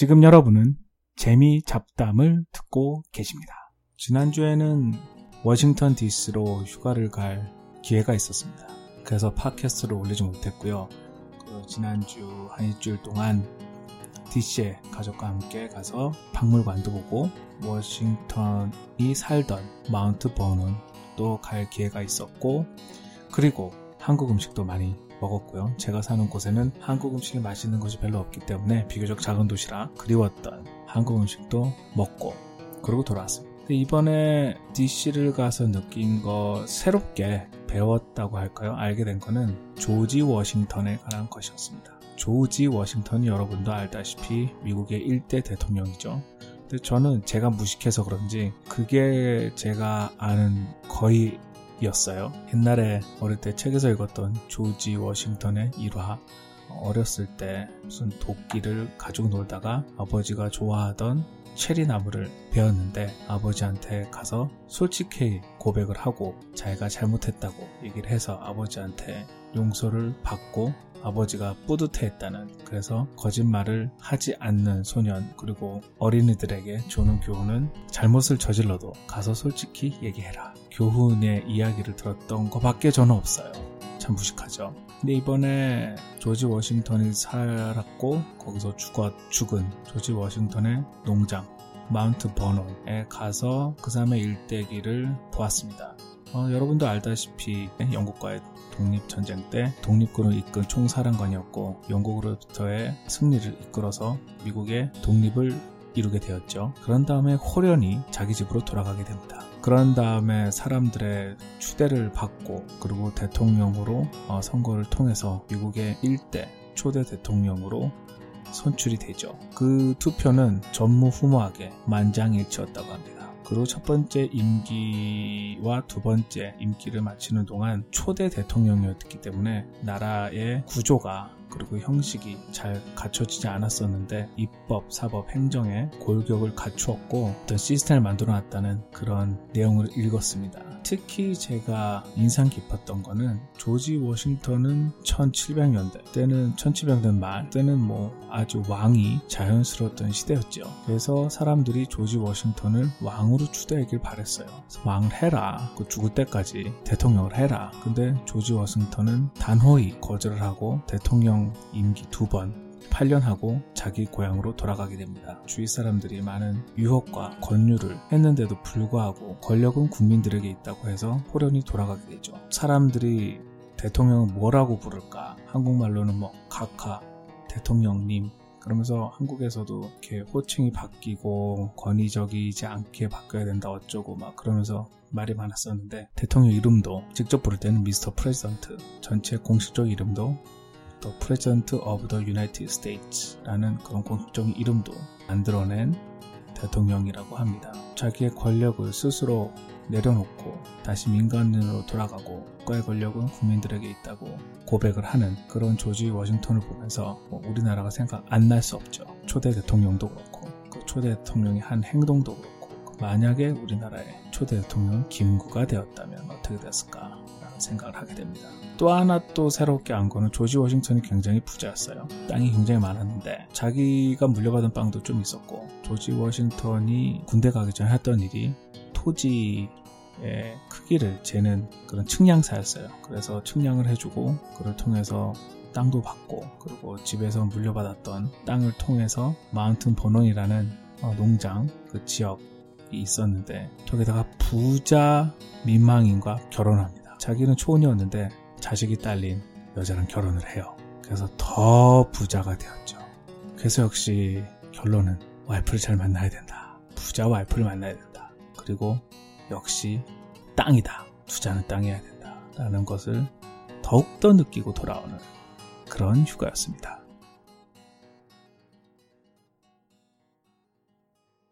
지금 여러분은 재미 잡담을 듣고 계십니다. 지난주에는 워싱턴 디스로 휴가를 갈 기회가 있었습니다. 그래서 팟캐스트를 올리지 못했고요. 그 지난주 한 일주일 동안 DC에 가족과 함께 가서 박물관도 보고 워싱턴이 살던 마운트 버논도 갈 기회가 있었고 그리고 한국 음식도 많이 먹었고요. 제가 사는 곳에는 한국 음식이 맛있는 것이 별로 없기 때문에 비교적 작은 도시라 그리웠던 한국 음식도 먹고 그러고 돌아왔습니다. 이번에 DC를 가서 느낀 거 새롭게 배웠다고 할까요? 알게 된 거는 조지 워싱턴에 관한 것이었습니다. 조지 워싱턴이 여러분도 알다시피 미국의 1대 대통령이죠. 근데 저는 제가 무식해서 그런지 그게 제가 아는 거의 였어요. 옛날에 어릴 때 책에서 읽었던 조지 워싱턴의 일화. 어렸을 때 무슨 도끼를 가지고 놀다가 아버지가 좋아하던 체리 나무를 베었는데 아버지한테 가서 솔직히 고백을 하고 자기가 잘못했다고 얘기를 해서 아버지한테 용서를 받고 아버지가 뿌듯해했다는 그래서 거짓말을 하지 않는 소년 그리고 어린이들에게 주는 교훈은 잘못을 저질러도 가서 솔직히 얘기해라. 교훈의 이야기를 들었던 것밖에 저는 없어요 참 무식하죠 근데 이번에 조지 워싱턴이 살았고 거기서 죽었 죽은 조지 워싱턴의 농장 마운트 버논에 가서 그 사람의 일대기를 보았습니다 어, 여러분도 알다시피 영국과의 독립전쟁 때 독립군을 이끈 총사령관이었고 영국으로부터의 승리를 이끌어서 미국의 독립을 이루게 되었죠. 그런 다음에 호련히 자기 집으로 돌아가게 됩니다. 그런 다음에 사람들의 추대를 받고 그리고 대통령으로 어, 선거를 통해서 미국의 1대 초대 대통령으로 선출이 되죠. 그 투표는 전무후무하게 만장일치였다고 합니다. 그리고 첫 번째 임기와 두 번째 임기를 마치는 동안 초대 대통령이었기 때문에 나라의 구조가 그리고 형식이 잘 갖춰지지 않았었는데 입법, 사법, 행정에 골격을 갖추었고 어떤 시스템을 만들어 놨다는 그런 내용을 읽었습니다. 특히 제가 인상 깊었던 거는 조지 워싱턴은 1700년대 때는 1700년 말 때는 뭐 아주 왕이 자연스러웠던 시대였죠. 그래서 사람들이 조지 워싱턴을 왕으로 추대하길 바랬어요. 왕을 해라. 그 죽을 때까지 대통령을 해라. 근데 조지 워싱턴은 단호히 거절을 하고 대통령 임기 두 번 8년 하고 자기 고향으로 돌아가게 됩니다. 주위 사람들이 많은 유혹과 권유를 했는데도 불구하고 권력은 국민들에게 있다고 해서 홀연히 돌아가게 되죠. 사람들이 대통령은 뭐라고 부를까? 한국말로는 뭐 각하, 대통령님, 그러면서 한국에서도 이렇게 호칭이 바뀌고 권위적이지 않게 바뀌어야 된다 어쩌고 막 그러면서 말이 많았었는데 대통령 이름도 직접 부를 때는 Mister President 전체 공식적 이름도 또 President of the United States라는 그런 공식적인 이름도 만들어낸 대통령이라고 합니다. 자기의 권력을 스스로 내려놓고 다시 민간인으로 돌아가고 국가의 권력은 국민들에게 있다고 고백을 하는 그런 조지 워싱턴을 보면서 뭐 우리나라가 생각 안 날 수 없죠. 초대 대통령도 그렇고 그 초대 대통령이 한 행동도 그렇고 그 만약에 우리나라의 초대 대통령 김구가 되었다면 어떻게 됐을까? 생각을 하게 됩니다. 또 하나 또 새롭게 안 거는 조지 워싱턴이 굉장히 부자였어요. 땅이 굉장히 많았는데 자기가 물려받은 빵도 좀 있었고 조지 워싱턴이 군대 가기 전에 했던 일이 토지 의 크기를 재는 그런 측량사였어요. 그래서 측량을 해주고 그를 통해서 땅도 받고 그리고 집에서 물려받았던 땅을 통해서 마운튼 버논이라는 어, 농장 그 지역이 있었는데 저기다가 부자 민망인과 결혼합니다. 자기는 초혼이었는데 자식이 딸린 여자랑 결혼을 해요. 그래서 더 부자가 되었죠. 그래서 역시 결론은 와이프를 잘 만나야 된다. 부자 와이프를 만나야 된다. 그리고 역시 땅이다. 투자는 땅이어야 된다. 라는 것을 더욱더 느끼고 돌아오는 그런 휴가였습니다.